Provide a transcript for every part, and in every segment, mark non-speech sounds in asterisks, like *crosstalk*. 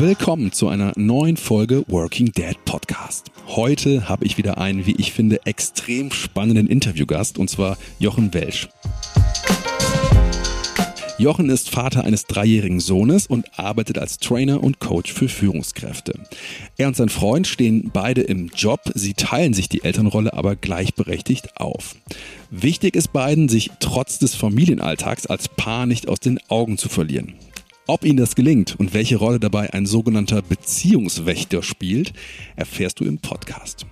Willkommen zu einer neuen Folge Working Dad Podcast. Heute habe ich wieder einen, wie ich finde, extrem spannenden Interviewgast und zwar Jochen Welsch. Jochen ist Vater eines dreijährigen Sohnes und arbeitet als Trainer und Coach für Führungskräfte. Er und sein Freund stehen beide im Job, sie teilen sich die Elternrolle aber gleichberechtigt auf. Wichtig ist beiden, sich trotz des Familienalltags als Paar nicht aus den Augen zu verlieren. Ob ihnen das gelingt und welche Rolle dabei ein sogenannter Beziehungswächter spielt, erfährst du im Podcast.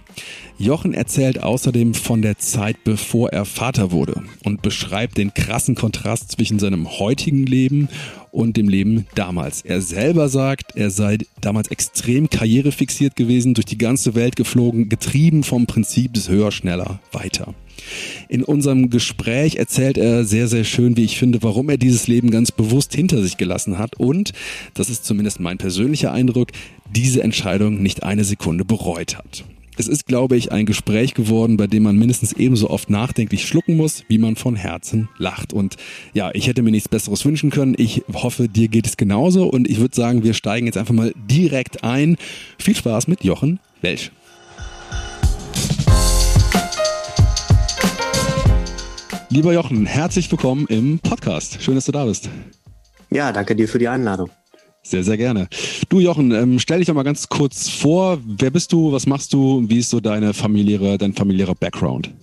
Jochen erzählt außerdem von der Zeit, bevor er Vater wurde und beschreibt den krassen Kontrast zwischen seinem heutigen Leben und dem Leben damals. Er selber sagt, er sei damals extrem karrierefixiert gewesen, durch die ganze Welt geflogen, getrieben vom Prinzip des Höher, Schneller, Weiter. In unserem Gespräch erzählt er sehr, sehr schön, wie ich finde, warum er dieses Leben ganz bewusst hinter sich gelassen hat und, das ist zumindest mein persönlicher Eindruck, diese Entscheidung nicht eine Sekunde bereut hat. Es ist, glaube ich, ein Gespräch geworden, bei dem man mindestens ebenso oft nachdenklich schlucken muss, wie man von Herzen lacht. Und ja, ich hätte mir nichts Besseres wünschen können. Ich hoffe, dir geht es genauso. Und ich würde sagen, wir steigen jetzt einfach mal direkt ein. Viel Spaß mit Jochen Welsch. Lieber Jochen, herzlich willkommen im Podcast. Schön, dass du da bist. Ja, danke dir für die Einladung. Sehr, sehr gerne. Du Jochen, ähm, stell dich doch mal ganz kurz vor. Wer bist du? Was machst du? Wie ist so deine familiäre, dein familiärer Background?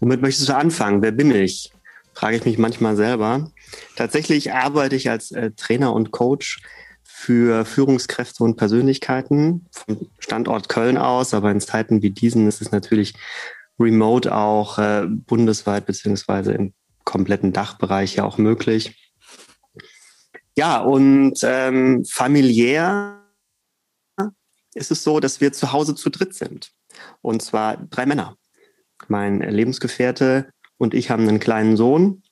Womit möchtest du anfangen? Wer bin ich? Frage ich mich manchmal selber. Tatsächlich arbeite ich als äh, Trainer und Coach für Führungskräfte und Persönlichkeiten vom Standort Köln aus, aber in Zeiten wie diesen ist es natürlich remote auch äh, bundesweit beziehungsweise im kompletten Dachbereich ja auch möglich. Ja, und ähm, familiär ist es so, dass wir zu Hause zu dritt sind. Und zwar drei Männer. Mein Lebensgefährte und ich haben einen kleinen Sohn.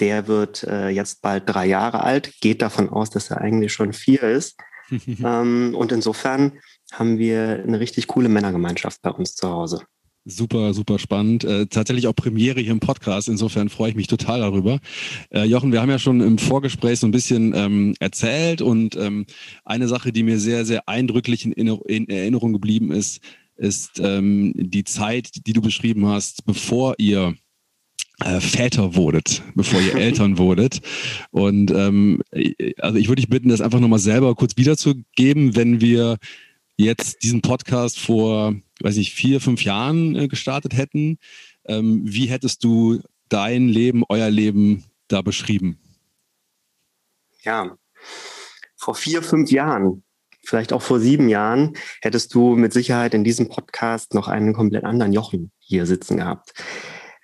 Der wird äh, jetzt bald drei Jahre alt, geht davon aus, dass er eigentlich schon vier ist. *laughs* ähm, und insofern haben wir eine richtig coole Männergemeinschaft bei uns zu Hause. Super, super spannend. Äh, tatsächlich auch Premiere hier im Podcast. Insofern freue ich mich total darüber. Äh, Jochen, wir haben ja schon im Vorgespräch so ein bisschen ähm, erzählt und ähm, eine Sache, die mir sehr, sehr eindrücklich in, in Erinnerung geblieben ist, ist ähm, die Zeit, die du beschrieben hast, bevor ihr äh, Väter wurdet, bevor ihr *laughs* Eltern wurdet. Und ähm, also ich würde dich bitten, das einfach nochmal selber kurz wiederzugeben, wenn wir jetzt diesen Podcast vor weiß ich, vier, fünf Jahren äh, gestartet hätten, ähm, wie hättest du dein Leben, euer Leben da beschrieben? Ja, vor vier, fünf Jahren, vielleicht auch vor sieben Jahren, hättest du mit Sicherheit in diesem Podcast noch einen komplett anderen Jochen hier sitzen gehabt.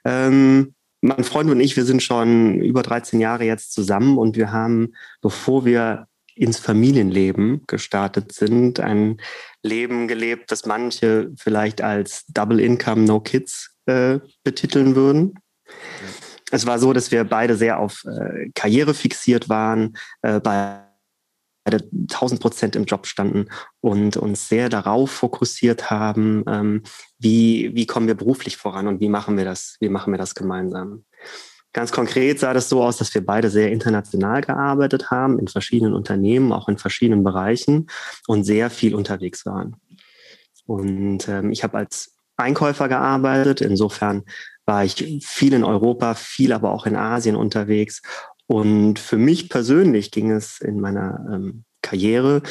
Ähm, mein Freund und ich, wir sind schon über 13 Jahre jetzt zusammen und wir haben, bevor wir ins Familienleben gestartet sind, ein Leben gelebt, das manche vielleicht als Double Income No Kids äh, betiteln würden. Ja. Es war so, dass wir beide sehr auf äh, Karriere fixiert waren, äh, beide 1000 Prozent im Job standen und uns sehr darauf fokussiert haben, ähm, wie, wie kommen wir beruflich voran und wie machen wir das, wie machen wir das gemeinsam. Ganz konkret sah das so aus, dass wir beide sehr international gearbeitet haben, in verschiedenen Unternehmen, auch in verschiedenen Bereichen und sehr viel unterwegs waren. Und ähm, ich habe als Einkäufer gearbeitet. Insofern war ich viel in Europa, viel aber auch in Asien unterwegs. Und für mich persönlich ging es in meiner ähm, Karriere,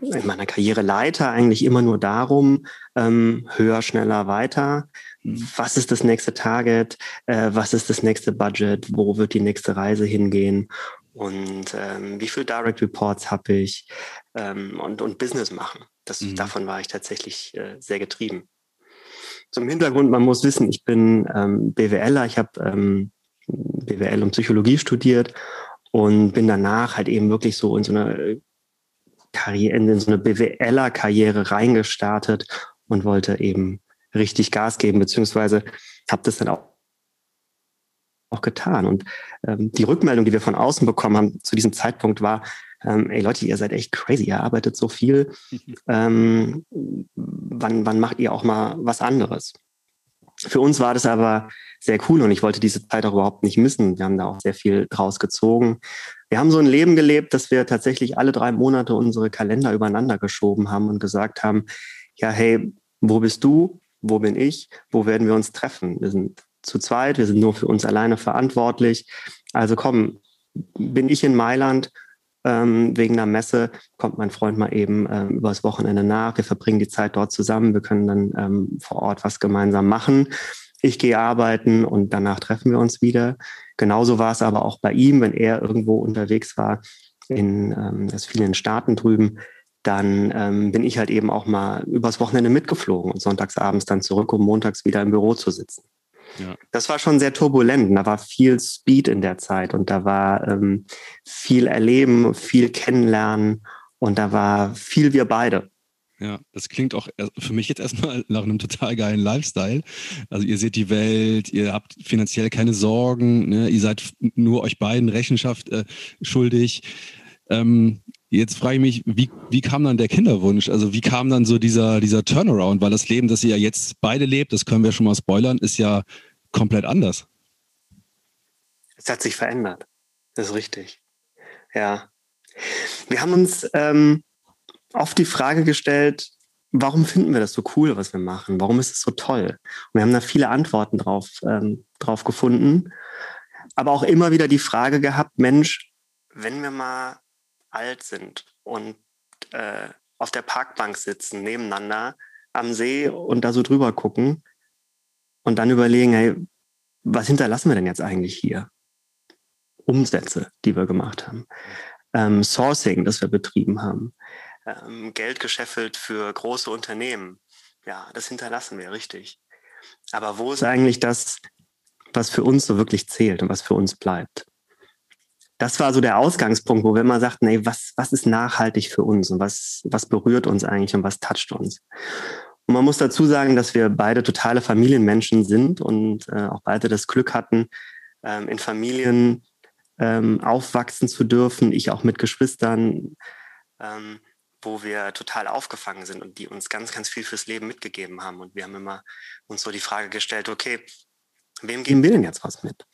in meiner Karriereleiter eigentlich immer nur darum, ähm, höher, schneller, weiter was ist das nächste Target, äh, was ist das nächste Budget, wo wird die nächste Reise hingehen und ähm, wie viel Direct Reports habe ich ähm, und, und Business machen. Das, mhm. Davon war ich tatsächlich äh, sehr getrieben. Zum Hintergrund, man muss wissen, ich bin ähm, BWLer, ich habe ähm, BWL und Psychologie studiert und bin danach halt eben wirklich so in so eine Karriere, in so eine BWLer-Karriere reingestartet und wollte eben richtig Gas geben, beziehungsweise habe das dann auch auch getan. Und ähm, die Rückmeldung, die wir von außen bekommen haben zu diesem Zeitpunkt war, ähm, ey Leute, ihr seid echt crazy, ihr arbeitet so viel. *laughs* Ähm, wann, wann macht ihr auch mal was anderes? Für uns war das aber sehr cool und ich wollte diese Zeit auch überhaupt nicht missen. Wir haben da auch sehr viel draus gezogen. Wir haben so ein Leben gelebt, dass wir tatsächlich alle drei Monate unsere Kalender übereinander geschoben haben und gesagt haben, ja, hey, wo bist du? Wo bin ich? Wo werden wir uns treffen? Wir sind zu zweit, wir sind nur für uns alleine verantwortlich. Also komm, bin ich in Mailand ähm, wegen einer Messe, kommt mein Freund mal eben ähm, übers Wochenende nach. Wir verbringen die Zeit dort zusammen. Wir können dann ähm, vor Ort was gemeinsam machen. Ich gehe arbeiten und danach treffen wir uns wieder. Genauso war es aber auch bei ihm, wenn er irgendwo unterwegs war in ähm, das vielen Staaten drüben, dann ähm, bin ich halt eben auch mal übers Wochenende mitgeflogen und sonntagsabends dann zurück, um montags wieder im Büro zu sitzen. Ja. Das war schon sehr turbulent. Da war viel Speed in der Zeit und da war ähm, viel Erleben, viel Kennenlernen und da war viel wir beide. Ja, das klingt auch für mich jetzt erstmal *laughs* nach einem total geilen Lifestyle. Also ihr seht die Welt, ihr habt finanziell keine Sorgen, ne? ihr seid nur euch beiden Rechenschaft äh, schuldig. Ähm, jetzt frage ich mich, wie, wie kam dann der Kinderwunsch? Also wie kam dann so dieser, dieser Turnaround? Weil das Leben, das ihr ja jetzt beide lebt, das können wir schon mal spoilern, ist ja komplett anders. Es hat sich verändert. Das ist richtig. Ja. Wir haben uns ähm, oft die Frage gestellt, warum finden wir das so cool, was wir machen? Warum ist es so toll? Und wir haben da viele Antworten drauf, ähm, drauf gefunden. Aber auch immer wieder die Frage gehabt, Mensch, wenn wir mal alt sind und äh, auf der Parkbank sitzen, nebeneinander am See und da so drüber gucken und dann überlegen, hey, was hinterlassen wir denn jetzt eigentlich hier? Umsätze, die wir gemacht haben. Ähm, Sourcing, das wir betrieben haben ähm, Geld gescheffelt für große Unternehmen. Ja, das hinterlassen wir, richtig. Aber wo ist eigentlich das, was für uns so wirklich zählt und was für uns bleibt? Das war so der Ausgangspunkt, wo wir immer sagten, ey, was, was ist nachhaltig für uns und was, was berührt uns eigentlich und was toucht uns? Und man muss dazu sagen, dass wir beide totale Familienmenschen sind und äh, auch beide das Glück hatten, ähm, in Familien ähm, aufwachsen zu dürfen, ich auch mit Geschwistern. Ähm, wo wir total aufgefangen sind und die uns ganz, ganz viel fürs Leben mitgegeben haben. Und wir haben immer uns so die Frage gestellt, okay, wem geben wir denn jetzt was mit?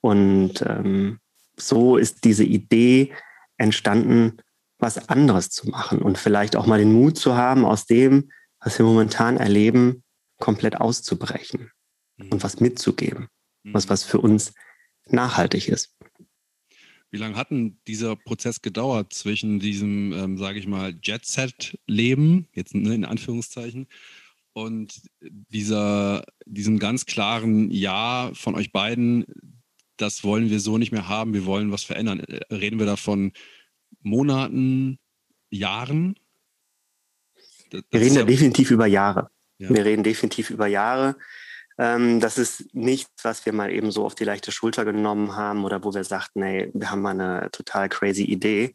Und ähm, so ist diese Idee entstanden, was anderes zu machen und vielleicht auch mal den Mut zu haben, aus dem, was wir momentan erleben, komplett auszubrechen mhm. und was mitzugeben, mhm. was, was für uns nachhaltig ist. Wie lange hat denn dieser Prozess gedauert zwischen diesem, ähm, sage ich mal, Jet-Set-Leben, jetzt ne, in Anführungszeichen, und dieser, diesem ganz klaren Ja von euch beiden, das wollen wir so nicht mehr haben, wir wollen was verändern. Reden wir da von Monaten, Jahren? Das wir reden da definitiv über Jahre. Ja. Wir reden definitiv über Jahre. Ähm, das ist nichts, was wir mal eben so auf die leichte Schulter genommen haben oder wo wir sagten, hey, wir haben mal eine total crazy Idee.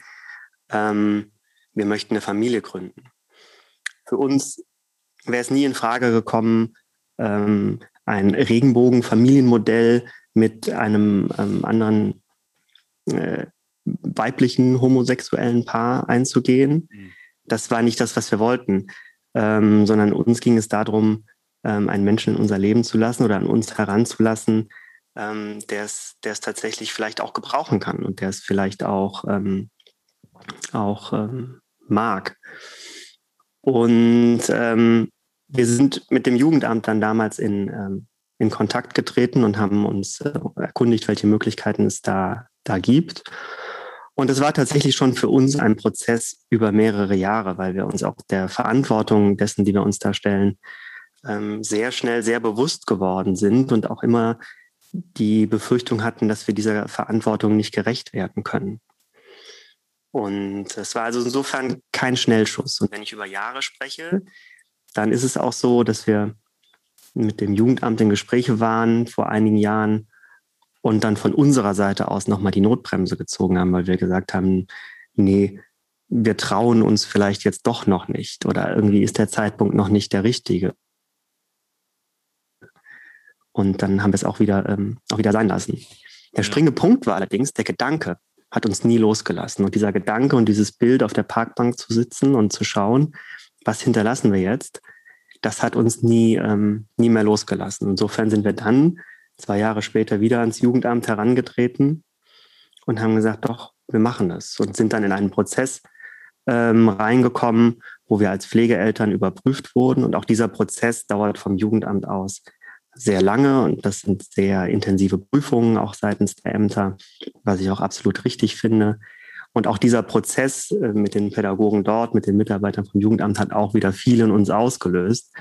Ähm, wir möchten eine Familie gründen. Für uns wäre es nie in Frage gekommen, ähm, ein Regenbogen-Familienmodell mit einem ähm, anderen äh, weiblichen homosexuellen Paar einzugehen. Mhm. Das war nicht das, was wir wollten, ähm, sondern uns ging es darum, ähm, einen Menschen in unser Leben zu lassen oder an uns heranzulassen, ähm, der es tatsächlich vielleicht auch gebrauchen kann und der es vielleicht auch, ähm, auch ähm, mag. Und ähm, wir sind mit dem Jugendamt dann damals in, ähm, in Kontakt getreten und haben uns äh, erkundigt, welche Möglichkeiten es da, da gibt. Und es war tatsächlich schon für uns ein Prozess über mehrere Jahre, weil wir uns auch der Verantwortung dessen, die wir uns da stellen, ähm, sehr schnell sehr bewusst geworden sind und auch immer die Befürchtung hatten, dass wir dieser Verantwortung nicht gerecht werden können. Und es war also insofern kein Schnellschuss. Und wenn ich über Jahre spreche, dann ist es auch so, dass wir mit dem Jugendamt in Gespräche waren vor einigen Jahren und dann von unserer Seite aus nochmal die Notbremse gezogen haben, weil wir gesagt haben, nee, wir trauen uns vielleicht jetzt doch noch nicht oder irgendwie ist der Zeitpunkt noch nicht der richtige. Und dann haben wir es auch wieder, ähm, auch wieder sein lassen. Der springende Punkt war allerdings, der Gedanke hat uns nie losgelassen. Und dieser Gedanke und dieses Bild auf der Parkbank zu sitzen und zu schauen, was hinterlassen wir jetzt, das hat uns nie, ähm, nie mehr losgelassen. Insofern sind wir dann zwei Jahre später wieder ans Jugendamt herangetreten und haben gesagt, doch, wir machen das und sind dann in einen Prozess ähm, reingekommen, wo wir als Pflegeeltern überprüft wurden. Und auch dieser Prozess dauert vom Jugendamt aus sehr lange und das sind sehr intensive Prüfungen auch seitens der Ämter, was ich auch absolut richtig finde. Und auch dieser Prozess äh, mit den Pädagogen dort, mit den Mitarbeitern vom Jugendamt hat auch wieder viel in uns ausgelöst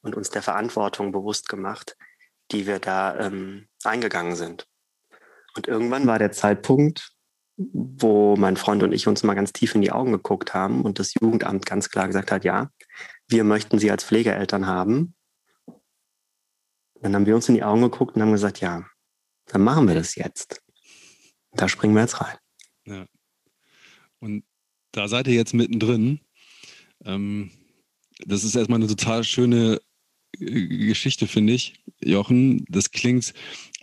und uns der Verantwortung bewusst gemacht, die wir da ähm, eingegangen sind. Und irgendwann war der Zeitpunkt, wo mein Freund und ich uns mal ganz tief in die Augen geguckt haben und das Jugendamt ganz klar gesagt hat, ja, wir möchten Sie als Pflegeeltern haben. Dann haben wir uns in die Augen geguckt und haben gesagt, ja, dann machen wir das jetzt. Da springen wir jetzt rein. Ja. Und da seid ihr jetzt mittendrin. Ähm, das ist erstmal eine total schöne äh, Geschichte, finde ich, Jochen. Das klingt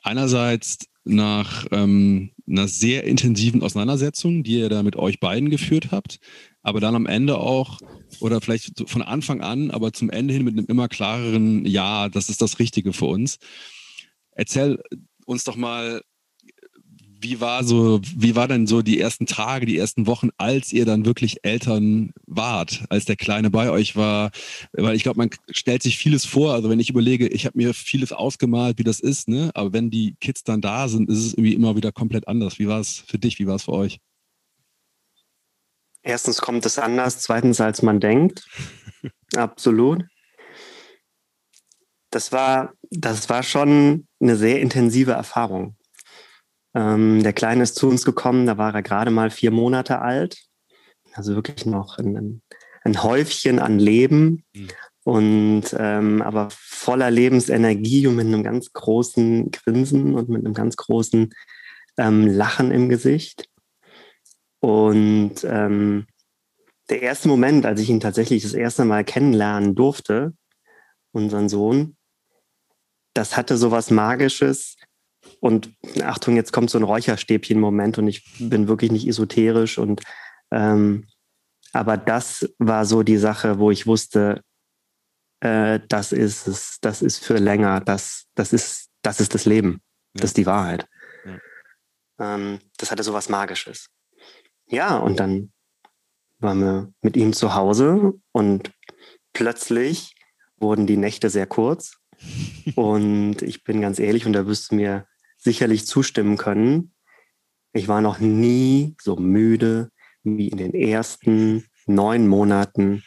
einerseits nach ähm, einer sehr intensiven Auseinandersetzung, die ihr da mit euch beiden geführt habt, aber dann am Ende auch, oder vielleicht von Anfang an, aber zum Ende hin mit einem immer klareren Ja, das ist das Richtige für uns. Erzähl uns doch mal, wie war so, wie war denn so die ersten Tage, die ersten Wochen, als ihr dann wirklich Eltern wart, als der Kleine bei euch war? Weil ich glaube, man stellt sich vieles vor. Also wenn ich überlege, ich habe mir vieles ausgemalt, wie das ist, ne? Aber wenn die Kids dann da sind, ist es irgendwie immer wieder komplett anders. Wie war es für dich? Wie war es für euch? Erstens kommt es anders, zweitens als man denkt. *laughs* Absolut. Das war, das war schon eine sehr intensive Erfahrung. Ähm, der Kleine ist zu uns gekommen, da war er gerade mal vier Monate alt. Also wirklich noch ein, ein Häufchen an Leben. Mhm. Und ähm, aber voller Lebensenergie und mit einem ganz großen Grinsen und mit einem ganz großen ähm, Lachen im Gesicht. Und ähm, der erste Moment, als ich ihn tatsächlich das erste Mal kennenlernen durfte, unseren Sohn, das hatte so was Magisches, und Achtung, jetzt kommt so ein Räucherstäbchen-Moment und ich bin wirklich nicht esoterisch und ähm, aber das war so die Sache, wo ich wusste, äh, das ist es, das ist für länger, das, das ist, das ist das Leben, ja. das ist die Wahrheit. Ja. Ähm, das hatte so was Magisches. Ja, und dann waren wir mit ihm zu Hause und plötzlich wurden die Nächte sehr kurz. *laughs* und ich bin ganz ehrlich, und da wirst du mir sicherlich zustimmen können. Ich war noch nie so müde wie in den ersten neun Monaten,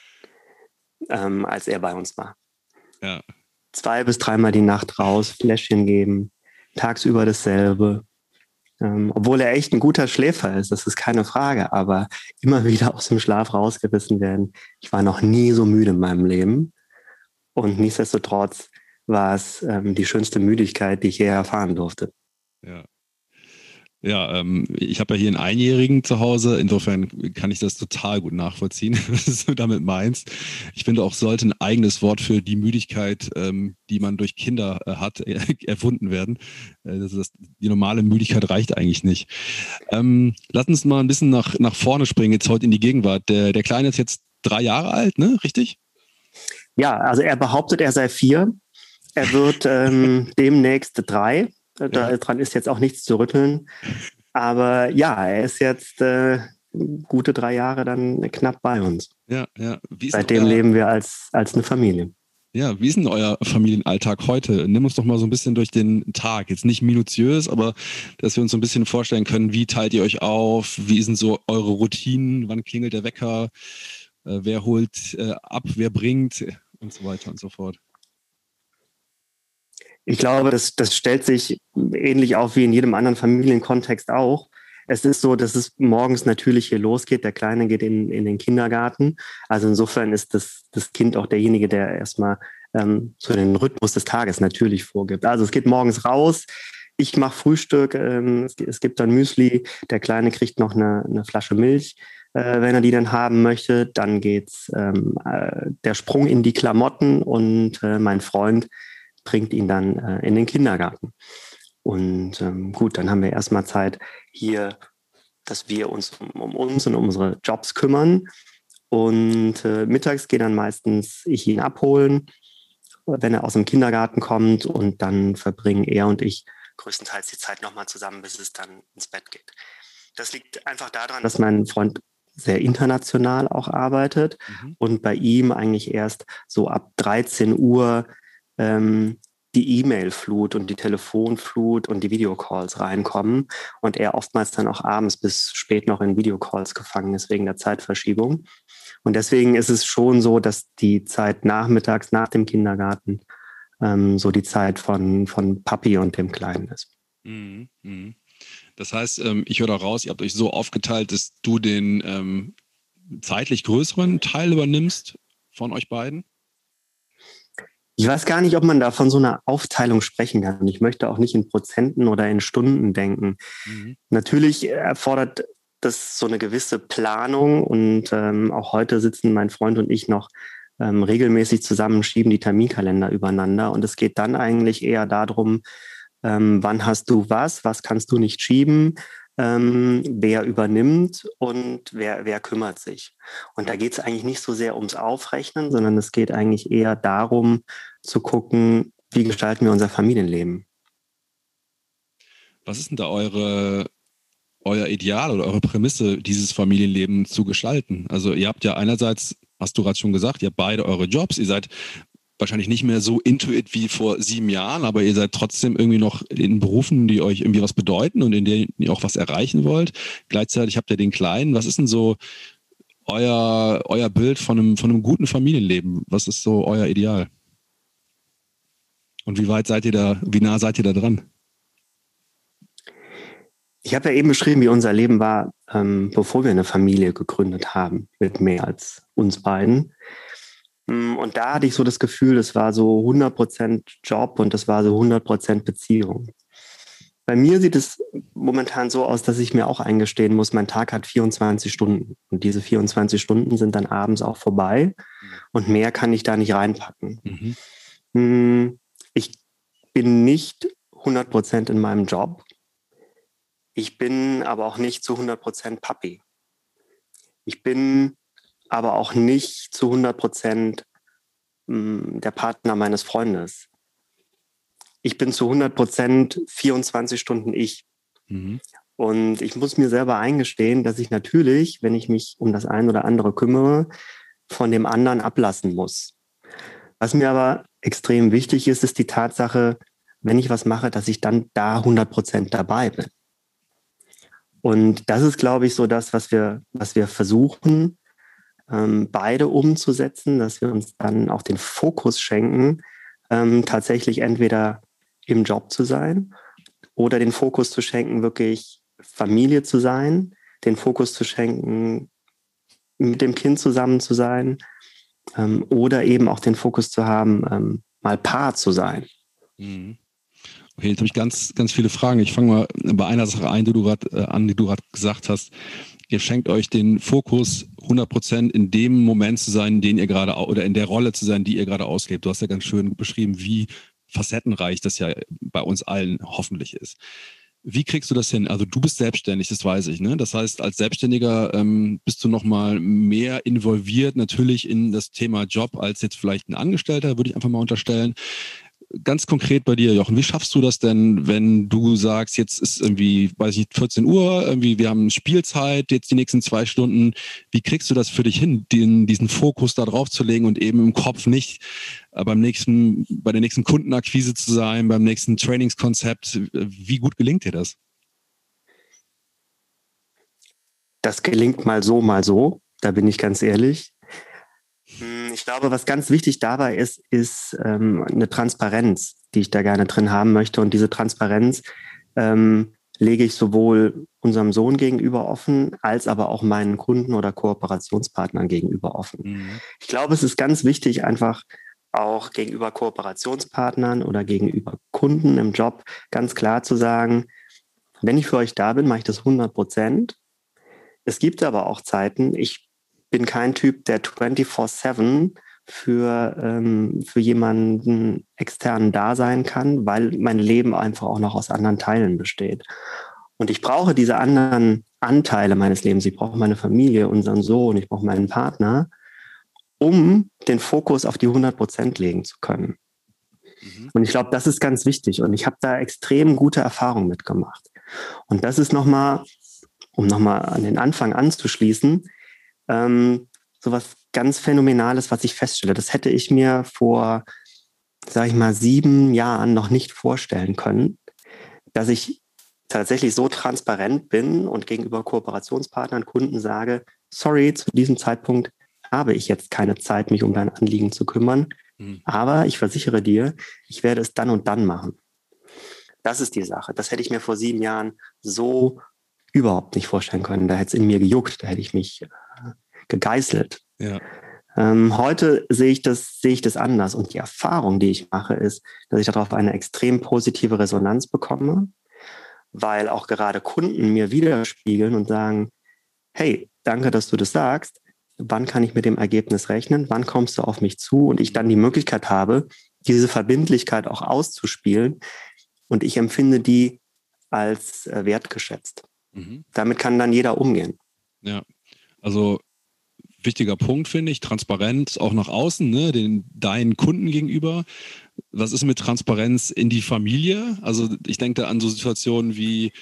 ähm, als er bei uns war. Ja. Zwei bis dreimal die Nacht raus, Fläschchen geben, tagsüber dasselbe. Ähm, obwohl er echt ein guter Schläfer ist, das ist keine Frage, aber immer wieder aus dem Schlaf rausgerissen werden. Ich war noch nie so müde in meinem Leben. Und nichtsdestotrotz war es ähm, die schönste Müdigkeit, die ich je erfahren durfte. Ja. Ja, ähm, ich habe ja hier einen Einjährigen zu Hause, insofern kann ich das total gut nachvollziehen, *laughs* was du damit meinst. Ich finde auch, sollte ein eigenes Wort für die Müdigkeit, ähm, die man durch Kinder äh, hat, äh, *laughs* erfunden werden. Äh, das ist, die normale Müdigkeit reicht eigentlich nicht. Ähm, lass uns mal ein bisschen nach, nach vorne springen, jetzt heute in die Gegenwart. Der, der Kleine ist jetzt drei Jahre alt, ne? Richtig? Ja, also er behauptet, er sei vier. Er wird ähm, *laughs* demnächst drei. Daran ist jetzt auch nichts zu rütteln. Aber ja, er ist jetzt äh, gute drei Jahre dann knapp bei uns. Ja, ja. Seitdem leben wir als, als eine Familie. Ja, wie ist denn euer Familienalltag heute? Nimm uns doch mal so ein bisschen durch den Tag. Jetzt nicht minutiös, aber dass wir uns so ein bisschen vorstellen können, wie teilt ihr euch auf? Wie sind so eure Routinen? Wann klingelt der Wecker? Äh, wer holt äh, ab? Wer bringt? Und so weiter und so fort. Ich glaube, das, das stellt sich ähnlich auf wie in jedem anderen Familienkontext auch. Es ist so, dass es morgens natürlich hier losgeht. Der Kleine geht in, in den Kindergarten. Also insofern ist das, das Kind auch derjenige, der erstmal ähm, so den Rhythmus des Tages natürlich vorgibt. Also es geht morgens raus. Ich mache Frühstück. Ähm, es, es, gibt dann Müsli. Der Kleine kriegt noch eine, eine Flasche Milch, äh, wenn er die dann haben möchte. Dann geht's ähm, äh, der Sprung in die Klamotten und äh, mein Freund bringt ihn dann äh, in den Kindergarten. Und ähm, gut, dann haben wir erstmal Zeit hier, dass wir uns um, um uns und um unsere Jobs kümmern. Und äh, mittags gehe dann meistens ich ihn abholen, wenn er aus dem Kindergarten kommt. Und dann verbringen er und ich größtenteils die Zeit nochmal zusammen, bis es dann ins Bett geht. Das liegt einfach daran, dass mein Freund sehr international auch arbeitet mhm. und bei ihm eigentlich erst so ab 13 Uhr ähm, die E-Mail-Flut und die Telefonflut und die Videocalls reinkommen und er oftmals dann auch abends bis spät noch in Videocalls gefangen ist wegen der Zeitverschiebung. Und deswegen ist es schon so, dass die Zeit nachmittags nach dem Kindergarten ähm, so die Zeit von, von Papi und dem Kleinen ist. Mhm. Mhm. Das heißt, ähm, ich höre raus, ihr habt euch so aufgeteilt, dass du den ähm, zeitlich größeren Teil übernimmst von euch beiden? Ich weiß gar nicht, ob man da von so einer Aufteilung sprechen kann. Ich möchte auch nicht in Prozenten oder in Stunden denken. Mhm. Natürlich erfordert das so eine gewisse Planung und ähm, auch heute sitzen mein Freund und ich noch ähm, regelmäßig zusammen, schieben die Terminkalender übereinander und es geht dann eigentlich eher darum, ähm, wann hast du was, was kannst du nicht schieben, ähm, wer übernimmt und wer, wer kümmert sich. Und da geht es eigentlich nicht so sehr ums Aufrechnen, sondern es geht eigentlich eher darum zu gucken, wie gestalten wir unser Familienleben. Was ist denn da eure, euer Ideal oder eure Prämisse, dieses Familienleben zu gestalten? Also ihr habt ja einerseits, hast du gerade schon gesagt, ihr habt beide eure Jobs, ihr seid wahrscheinlich nicht mehr so intuit wie vor sieben Jahren, aber ihr seid trotzdem irgendwie noch in Berufen, die euch irgendwie was bedeuten und in denen ihr auch was erreichen wollt. Gleichzeitig habt ihr den Kleinen. Was ist denn so euer, euer Bild von einem, von einem guten Familienleben? Was ist so euer Ideal? Und wie weit seid ihr da, wie nah seid ihr da dran? Ich habe ja eben beschrieben, wie unser Leben war, ähm, bevor wir eine Familie gegründet haben, mit mehr als uns beiden. Mm, und da hatte ich so das Gefühl, es war so 100% Job und das war so 100% Beziehung. Bei mir sieht es momentan so aus, dass ich mir auch eingestehen muss, mein Tag hat 24 Stunden. Und diese 24 Stunden sind dann abends auch vorbei. Und mehr kann ich da nicht reinpacken. Mhm. Mm, ich bin nicht 100% in meinem Job. Ich bin aber auch nicht zu 100% Papi. Ich bin aber auch nicht zu 100 Prozent hm, der Partner meines Freundes. Ich bin zu 100 Prozent 24 Stunden ich. Mhm. Und ich muss mir selber eingestehen, dass ich natürlich, wenn ich mich um das ein oder andere kümmere, von dem anderen ablassen muss. Was mir aber extrem wichtig ist, ist die Tatsache, wenn ich was mache, dass ich dann da 100 Prozent dabei bin. Und das ist, glaube ich, so das, was wir, was wir versuchen, ähm, beide umzusetzen, dass wir uns dann auch den Fokus schenken, ähm, tatsächlich entweder im Job zu sein oder den Fokus zu schenken, wirklich Familie zu sein, den Fokus zu schenken, mit dem Kind zusammen zu sein ähm, oder eben auch den Fokus zu haben, ähm, mal Paar zu sein. Mhm. Okay, jetzt habe ich ganz, ganz viele Fragen. Ich fange mal bei einer Sache ein, die du grad, äh, an, die du gerade gesagt hast ihr schenkt euch den Fokus 100 Prozent in dem Moment zu sein, den ihr gerade oder in der Rolle zu sein, die ihr gerade auslebt. Du hast ja ganz schön beschrieben, wie facettenreich das ja bei uns allen hoffentlich ist. Wie kriegst du das hin? Also du bist selbstständig, das weiß ich. Ne? Das heißt, als Selbstständiger ähm, bist du noch mal mehr involviert natürlich in das Thema Job als jetzt vielleicht ein Angestellter, würde ich einfach mal unterstellen ganz konkret bei dir, Jochen, wie schaffst du das denn, wenn du sagst, jetzt ist irgendwie, weiß ich nicht, 14 Uhr, irgendwie, wir haben Spielzeit, jetzt die nächsten zwei Stunden. Wie kriegst du das für dich hin, den, diesen Fokus da drauf zu legen und eben im Kopf nicht äh, beim nächsten, bei der nächsten Kundenakquise zu sein, beim nächsten Trainingskonzept? Wie gut gelingt dir das? Das gelingt mal so, mal so. Da bin ich ganz ehrlich. Hm, ich glaube, was ganz wichtig dabei ist, ist ähm, eine Transparenz, die ich da gerne drin haben möchte. Und diese Transparenz ähm, lege ich sowohl unserem Sohn gegenüber offen, als aber auch meinen Kunden oder Kooperationspartnern gegenüber offen. Mhm. Ich glaube, es ist ganz wichtig, einfach auch gegenüber Kooperationspartnern oder gegenüber Kunden im Job ganz klar zu sagen, wenn ich für euch da bin, mache ich das 100 Prozent. Es gibt aber auch Zeiten, ich bin kein Typ, der 24-7 für, ähm, für jemanden externen da sein kann, weil mein Leben einfach auch noch aus anderen Teilen besteht. Und ich brauche diese anderen Anteile meines Lebens. Ich brauche meine Familie, unseren Sohn, ich brauche meinen Partner, um den Fokus auf die 100 Prozent legen zu können. Mhm. Und ich glaube, das ist ganz wichtig. Und ich habe da extrem gute Erfahrungen mitgemacht. Und das ist nochmal, um nochmal an den Anfang anzuschließen, ähm, so was ganz Phänomenales, was ich feststelle. Das hätte ich mir vor, sage ich mal, sieben Jahren noch nicht vorstellen können, dass ich tatsächlich so transparent bin und gegenüber Kooperationspartnern, Kunden sage, sorry, zu diesem Zeitpunkt habe ich jetzt keine Zeit, mich um dein Anliegen zu kümmern. Mhm. Aber ich versichere dir, ich werde es dann und dann machen. Das ist die Sache. Das hätte ich mir vor sieben Jahren so überhaupt nicht vorstellen können. Da hätte es in mir gejuckt, da hätte ich mich äh, gegeißelt. Ja. Ähm, heute sehe ich das, sehe ich das anders. Und die Erfahrung, die ich mache, ist, dass ich darauf eine extrem positive Resonanz bekomme, weil auch gerade Kunden mir widerspiegeln und sagen, hey, danke, dass du das sagst wann kann ich mit dem Ergebnis rechnen, wann kommst du auf mich zu und ich dann die Möglichkeit habe, diese Verbindlichkeit auch auszuspielen und ich empfinde die als äh, wertgeschätzt. Mhm. Damit kann dann jeder umgehen. Ja, also wichtiger Punkt finde ich, Transparenz auch nach außen, ne, den deinen Kunden gegenüber. Was ist mit Transparenz in die Familie? Also ich denke da an so Situationen wie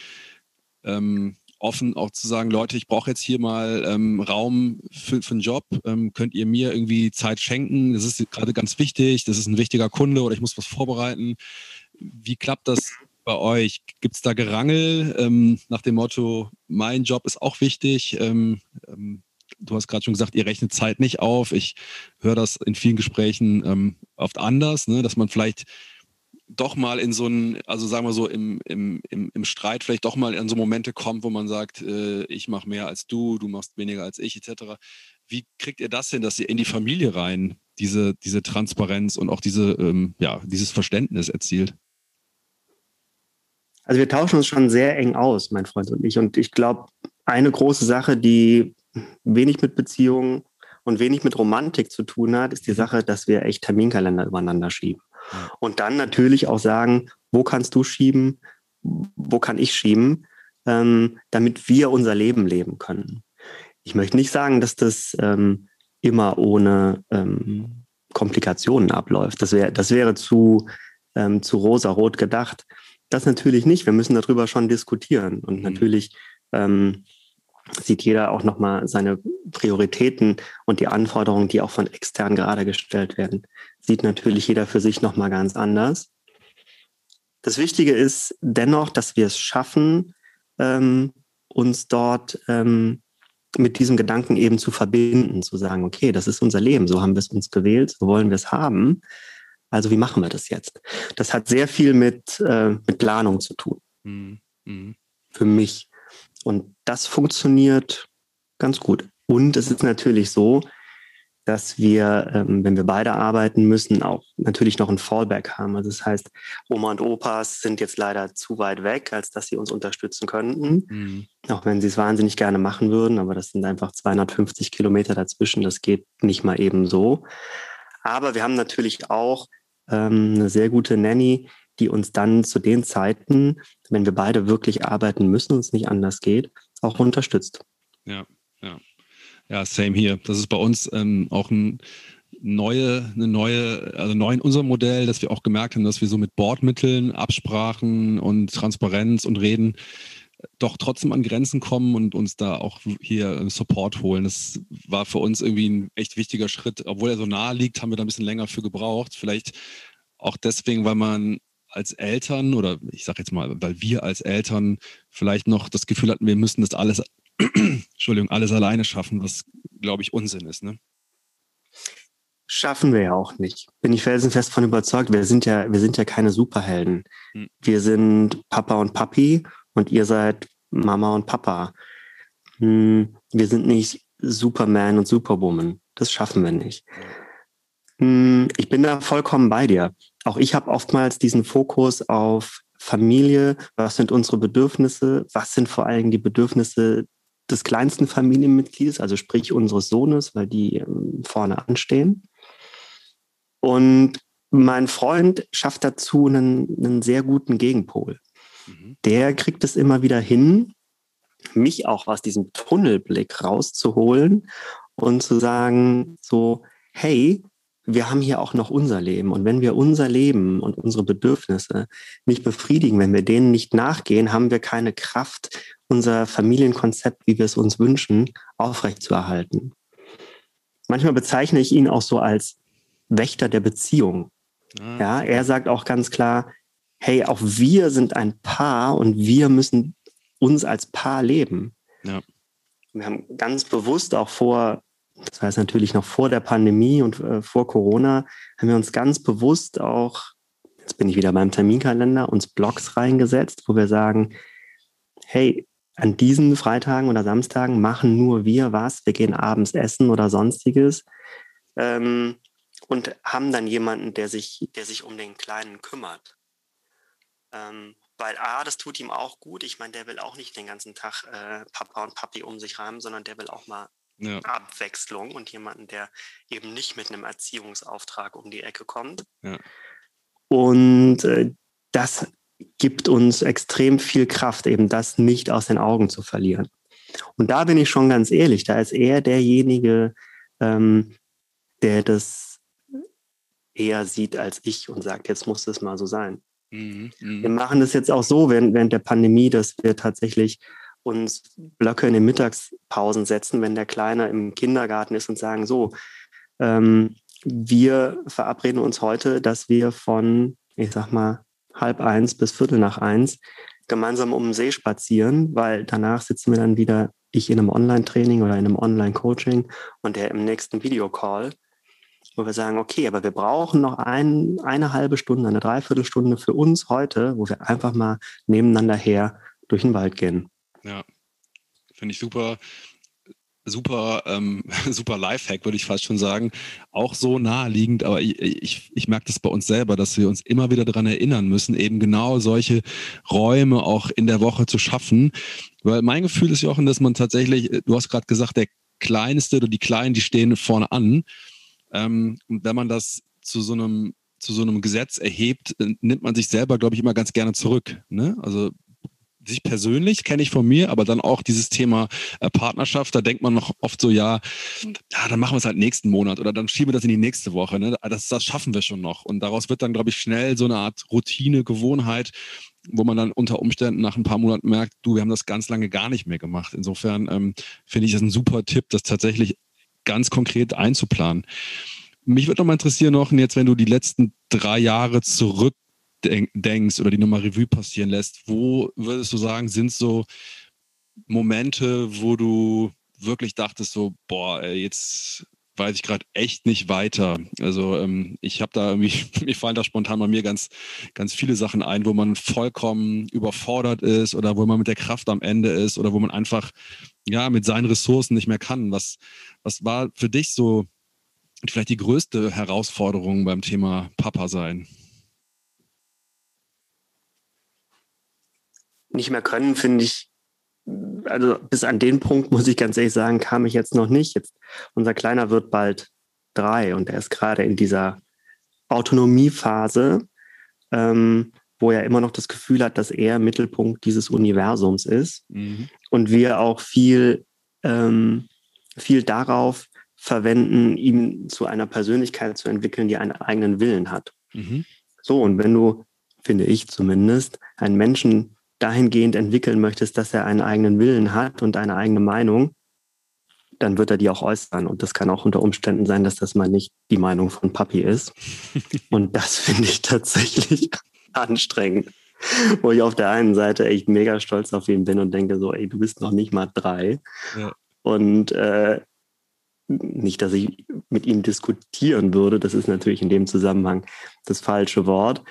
ähm, offen auch zu sagen, Leute, ich brauche jetzt hier mal ähm, Raum für, für einen Job. Ähm, könnt ihr mir irgendwie Zeit schenken? Das ist gerade ganz wichtig. Das ist ein wichtiger Kunde oder ich muss was vorbereiten. Wie klappt das bei euch? Gibt es da Gerangel ähm, nach dem Motto, mein Job ist auch wichtig? Ähm, ähm, du hast gerade schon gesagt, ihr rechnet Zeit nicht auf. Ich höre das in vielen Gesprächen ähm, oft anders, ne? dass man vielleicht doch mal in so einen, also sagen wir so, im, im, im, im Streit vielleicht doch mal in so Momente kommt, wo man sagt, äh, ich mache mehr als du, du machst weniger als ich, etc. Wie kriegt ihr das hin, dass ihr in die Familie rein diese, diese Transparenz und auch diese, ähm, ja, dieses Verständnis erzielt? Also wir tauschen uns schon sehr eng aus, mein Freund und ich. Und ich glaube, eine große Sache, die wenig mit Beziehungen und wenig mit Romantik zu tun hat, ist die mhm. Sache, dass wir echt Terminkalender übereinander schieben. Und dann natürlich auch sagen, wo kannst du schieben, wo kann ich schieben, ähm, damit wir unser Leben leben können. Ich möchte nicht sagen, dass das ähm, immer ohne ähm, Komplikationen abläuft. Das, wär, das wäre zu, ähm, zu rosa-rot gedacht. Das natürlich nicht. Wir müssen darüber schon diskutieren. Und mhm. natürlich ähm, sieht jeder auch nochmal seine Prioritäten und die Anforderungen, die auch von extern gerade gestellt werden, sieht natürlich jeder für sich nochmal ganz anders. Das Wichtige ist dennoch, dass wir es schaffen, ähm, uns dort ähm, mit diesem Gedanken eben zu verbinden, zu sagen, okay, das ist unser Leben, so haben wir es uns gewählt, so wollen wir es haben. Also wie machen wir das jetzt? Das hat sehr viel mit, äh, mit Planung zu tun. Mhm. mhm. Für mich. Und das funktioniert ganz gut. Und es ist natürlich so, dass wir, ähm, wenn wir beide arbeiten müssen, auch natürlich noch ein Fallback haben. Also das heißt, Oma und Opas sind jetzt leider zu weit weg, als dass sie uns unterstützen könnten. Mhm. Auch wenn sie es wahnsinnig gerne machen würden, aber das sind einfach 250 Kilometer dazwischen. Das geht nicht mal eben so. Aber wir haben natürlich auch ähm, eine sehr gute Nanny, die uns dann zu den Zeiten, wenn wir beide wirklich arbeiten müssen und es nicht anders geht, auch unterstützt. Ja, ja. Ja, same hier. Das ist bei uns ähm, auch ein neue, eine neue, also neu in unserem Modell, dass wir auch gemerkt haben, dass wir so mit Bordmitteln, Absprachen und Transparenz und Reden doch trotzdem an Grenzen kommen und uns da auch hier Support holen. Das war für uns irgendwie ein echt wichtiger Schritt. Obwohl er so nahe liegt, haben wir da ein bisschen länger für gebraucht. Vielleicht auch deswegen, weil man als Eltern oder ich sage jetzt mal, weil wir als Eltern vielleicht noch das Gefühl hatten, wir müssen das alles, *clears throat* Entschuldigung, alles alleine schaffen, was glaube ich Unsinn ist. Ne? Schaffen wir ja auch nicht. Bin ich felsenfest von überzeugt. Wir sind ja, wir sind ja keine Superhelden. Hm. Wir sind Papa und Papi und ihr seid Mama und Papa. Hm, wir sind nicht Superman und Superwoman. Das schaffen wir nicht. Hm, ich bin da vollkommen bei dir auch ich habe oftmals diesen Fokus auf Familie, was sind unsere Bedürfnisse, was sind vor allem die Bedürfnisse des kleinsten Familienmitgliedes, also sprich unseres Sohnes, weil die ähm, vorne anstehen. Und mein Freund schafft dazu einen, einen sehr guten Gegenpol. Mhm. Der kriegt es immer wieder hin, mich auch aus diesem Tunnelblick rauszuholen und zu sagen, so, hey, wir haben hier auch noch unser Leben. Und wenn wir unser Leben und unsere Bedürfnisse nicht befriedigen, wenn wir denen nicht nachgehen, haben wir keine Kraft, unser Familienkonzept, wie wir es uns wünschen, aufrechtzuerhalten. Manchmal bezeichne ich ihn auch so als Wächter der Beziehung. Ah. Ja, er sagt auch ganz klar, hey, auch wir sind ein Paar und wir müssen uns als Paar leben. Ja. Wir haben ganz bewusst auch vor, das heißt natürlich noch vor der Pandemie und äh, vor Corona, haben wir uns ganz bewusst auch, jetzt bin ich wieder beim Terminkalender, uns Blogs reingesetzt, wo wir sagen, hey, an diesen Freitagen oder Samstagen machen nur wir was. Wir gehen abends essen oder sonstiges. Ähm, und haben dann jemanden, der sich, der sich um den Kleinen kümmert. Ähm, weil A, das tut ihm auch gut. Ich meine, der will auch nicht den ganzen Tag äh, Papa und Papi um sich reimen, sondern der will auch mal ja. Abwechslung und jemanden, der eben nicht mit einem Erziehungsauftrag um die Ecke kommt. Ja. Und äh, das gibt uns extrem viel Kraft, eben das nicht aus den Augen zu verlieren. Und da bin ich schon ganz ehrlich, da ist er derjenige, ähm, der das eher sieht als ich und sagt, jetzt muss es mal so sein. Mhm, wir mhm. machen das jetzt auch so während, während der Pandemie, dass wir tatsächlich uns Blöcke in den Mittagspausen setzen, wenn der Kleine im Kindergarten ist und sagen, so, ähm, wir verabreden uns heute, dass wir von, ich sag mal, halb eins bis Viertel nach eins gemeinsam um den See spazieren, weil danach sitzen wir dann wieder, ich in einem Online-Training oder in einem Online-Coaching und der im nächsten Videocall wo wir sagen, okay, aber wir brauchen noch ein, eine halbe Stunde, eine Dreiviertelstunde für uns heute, wo wir einfach mal nebeneinander her durch den Wald gehen. Ja, finde ich super. Super, ähm, *laughs* super Lifehack, würde ich fast schon sagen. Auch so naheliegend, aber ich, ich, ich merke das bei uns selber, dass wir uns immer wieder daran erinnern müssen, eben genau solche Räume auch in der Woche zu schaffen. Weil mein Gefühl ist, Jochen, dass man tatsächlich, du hast gerade gesagt, der Kleinste oder die Kleinen, die stehen vorne an. Ähm, und wenn man das zu so einem zu so einem Gesetz erhebt, äh, nimmt man sich selber, glaube ich, immer ganz gerne zurück. Ne? Also sich persönlich kenne ich von mir, aber dann auch dieses Thema äh, Partnerschaft, da denkt man noch oft so, ja, ja, dann machen wir es halt nächsten Monat oder dann schieben wir das in die nächste Woche. Ne? Das, das schaffen wir schon noch. Und daraus wird dann, glaube ich, schnell so eine Art Routine, Gewohnheit, wo man dann unter Umständen nach ein paar Monaten merkt, du, wir haben das ganz lange gar nicht mehr gemacht. Insofern ähm, finde ich das ein super Tipp, das tatsächlich ganz konkret einzuplanen. Mich würde noch mal interessieren, noch jetzt, wenn du die letzten drei Jahre zurückdenkst oder die nochmal Revue passieren lässt, wo würdest du sagen, sind so Momente, wo du wirklich dachtest, so, boah, jetzt weiß ich gerade echt nicht weiter. Also ähm, ich habe da irgendwie, *laughs* mir fallen da spontan bei mir ganz, ganz viele Sachen ein, wo man vollkommen überfordert ist oder wo man mit der Kraft am Ende ist oder wo man einfach ja mit seinen Ressourcen nicht mehr kann. Was, was war für dich so vielleicht die größte Herausforderung beim Thema Papa sein? Nicht mehr können, finde ich, also bis an den Punkt, muss ich ganz ehrlich sagen, kam ich jetzt noch nicht. Jetzt, unser Kleiner wird bald drei und er ist gerade in dieser Autonomiephase, ähm, wo er immer noch das Gefühl hat, dass er Mittelpunkt dieses Universums ist mhm. und wir auch viel, ähm, viel darauf verwenden, ihn zu einer Persönlichkeit zu entwickeln, die einen eigenen Willen hat. Mhm. So, und wenn du, finde ich zumindest, einen Menschen dahingehend entwickeln möchtest, dass er einen eigenen Willen hat und eine eigene Meinung, dann wird er die auch äußern. Und das kann auch unter Umständen sein, dass das mal nicht die Meinung von Papi ist. *laughs* und das finde ich tatsächlich *laughs* anstrengend. Wo ich auf der einen Seite echt mega stolz auf ihn bin und denke so, ey, du bist noch nicht mal drei. Ja. Und äh, nicht, dass ich mit ihm diskutieren würde, das ist natürlich in dem Zusammenhang das falsche Wort,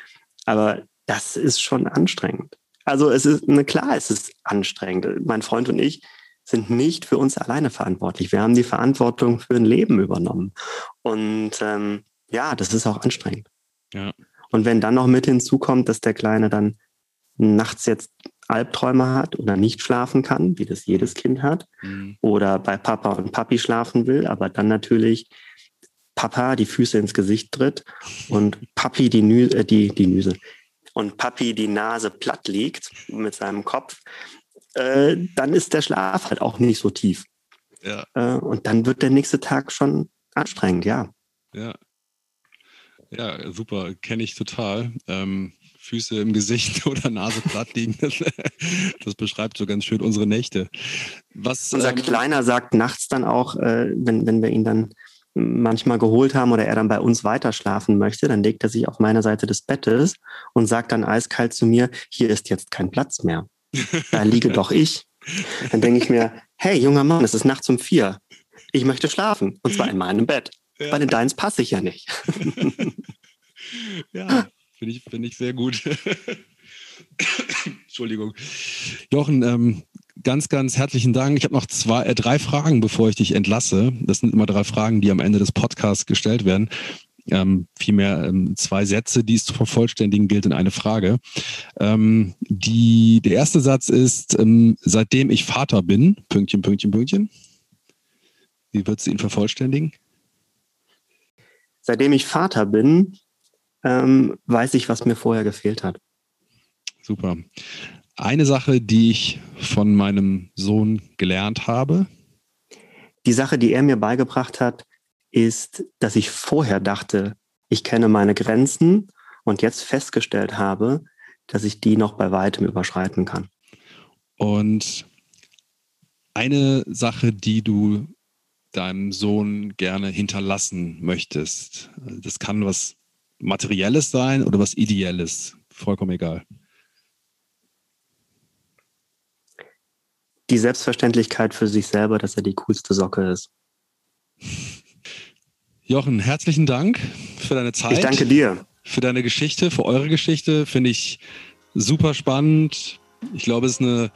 aber das ist schon anstrengend. Also es ist, ne, klar, es ist anstrengend. Mein Freund und ich sind nicht für uns alleine verantwortlich. Wir haben die Verantwortung für ein Leben übernommen. Und ähm, ja, das ist auch anstrengend. Ja. Und wenn dann noch mit hinzukommt, dass der Kleine dann nachts jetzt Albträume hat oder nicht schlafen kann, wie das jedes Kind hat, mhm. oder bei Papa und Papi schlafen will, aber dann natürlich Papa die Füße ins Gesicht tritt und Papi die, Nü äh, die, die Nüse, und Papi die Nase platt liegt mit seinem Kopf, äh, dann ist der Schlaf halt auch nicht so tief. Ja. Äh, und dann wird der nächste Tag schon anstrengend, ja. Ja. Ja, super, kenne ich total. Ähm, Füße im Gesicht *laughs* oder Nase platt liegen, das, das, beschreibt so ganz schön unsere Nächte. Was, Unser ähm, Kleiner sagt nachts dann auch, äh, wenn, wenn wir ihn dann manchmal geholt haben oder er dann bei uns weiter schlafen möchte, dann legt er sich auf meiner Seite des Bettes und sagt dann eiskalt zu mir, hier ist jetzt kein Platz mehr. Da liege doch ich. Dann denke ich mir, hey, junger Mann, es ist nachts um vier. Ich möchte schlafen. Und zwar in meinem Bett. Ja. Bei den Deins passe ich ja nicht. *laughs* ja, finde ich, find ich sehr gut. *laughs* Entschuldigung. Jochen, ähm, ganz, ganz herzlichen Dank. Ich habe noch zwei, äh, drei Fragen, bevor ich dich entlasse. Das sind immer drei Fragen, die am Ende des Podcasts gestellt werden. Ähm, vielmehr ähm, zwei Sätze, die es zu vervollständigen gilt in eine Frage. Ähm, die, der erste Satz ist, ähm, seitdem ich Vater bin, Pünktchen, Pünktchen, Pünktchen. Wie würdest du ihn vervollständigen? Seitdem ich Vater bin, ähm, weiß ich, was mir vorher gefehlt hat. Super. Eine Sache, die ich von meinem Sohn gelernt habe. Die Sache, die er mir beigebracht hat, ist, dass ich vorher dachte, ich kenne meine Grenzen und jetzt festgestellt habe, dass ich die noch bei weitem überschreiten kann. Und eine Sache, die du deinem Sohn gerne hinterlassen möchtest, das kann was Materielles sein oder was Ideelles, vollkommen egal. Die Selbstverständlichkeit für sich selber, dass er die coolste Socke ist. Jochen, herzlichen Dank für deine Zeit. Ich danke dir. Für deine Geschichte, für eure Geschichte. Finde ich super spannend. Ich glaube, es ist eine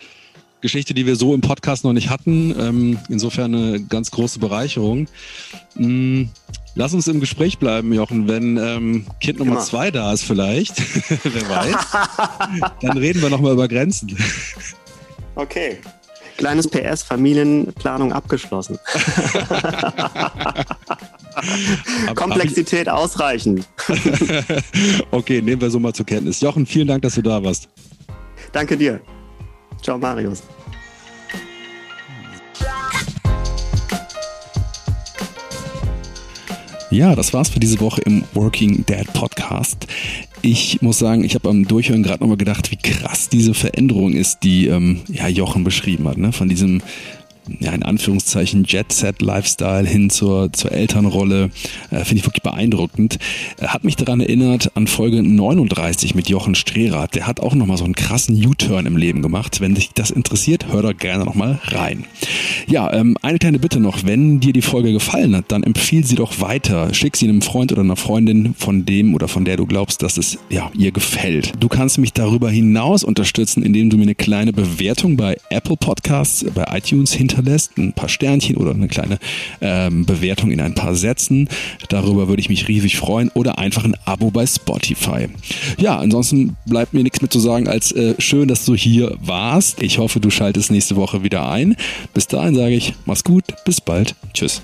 Geschichte, die wir so im Podcast noch nicht hatten. Ähm, insofern eine ganz große Bereicherung. Mm, lass uns im Gespräch bleiben, Jochen. Wenn ähm, Kind Nummer Immer. zwei da ist, vielleicht, *laughs* wer weiß, *laughs* dann reden wir nochmal über Grenzen. Okay. Kleines PS, Familienplanung abgeschlossen. *laughs* Komplexität ausreichend. *laughs* okay, nehmen wir so mal zur Kenntnis. Jochen, vielen Dank, dass du da warst. Danke dir. Ciao, Marius. Ja, das war's für diese Woche im Working Dad Podcast. Ich muss sagen, ich habe am Durchhören gerade nochmal gedacht, wie krass diese Veränderung ist, die ähm, ja, Jochen beschrieben hat. Ne? Von diesem ja, in Anführungszeichen Jet-Set-Lifestyle hin zur, zur Elternrolle. Äh, Finde ich wirklich beeindruckend. Er hat mich daran erinnert an Folge 39 mit Jochen Strehrath. Der hat auch nochmal so einen krassen U-Turn im Leben gemacht. Wenn dich das interessiert, hör da gerne nochmal rein. Ja, ähm, eine kleine Bitte noch. Wenn dir die Folge gefallen hat, dann empfiehl sie doch weiter. Schick sie einem Freund oder einer Freundin von dem oder von der du glaubst, dass es ja, ihr gefällt. Du kannst mich darüber hinaus unterstützen, indem du mir eine kleine Bewertung bei Apple Podcasts, bei iTunes hinter hinterlässt, ein paar Sternchen oder eine kleine ähm, Bewertung in ein paar Sätzen. Darüber würde ich mich riesig freuen oder einfach ein Abo bei Spotify. Ja, ansonsten bleibt mir nichts mehr zu sagen als äh, schön, dass du hier warst. Ich hoffe, du schaltest nächste Woche wieder ein. Bis dahin sage ich, mach's gut, bis bald, tschüss.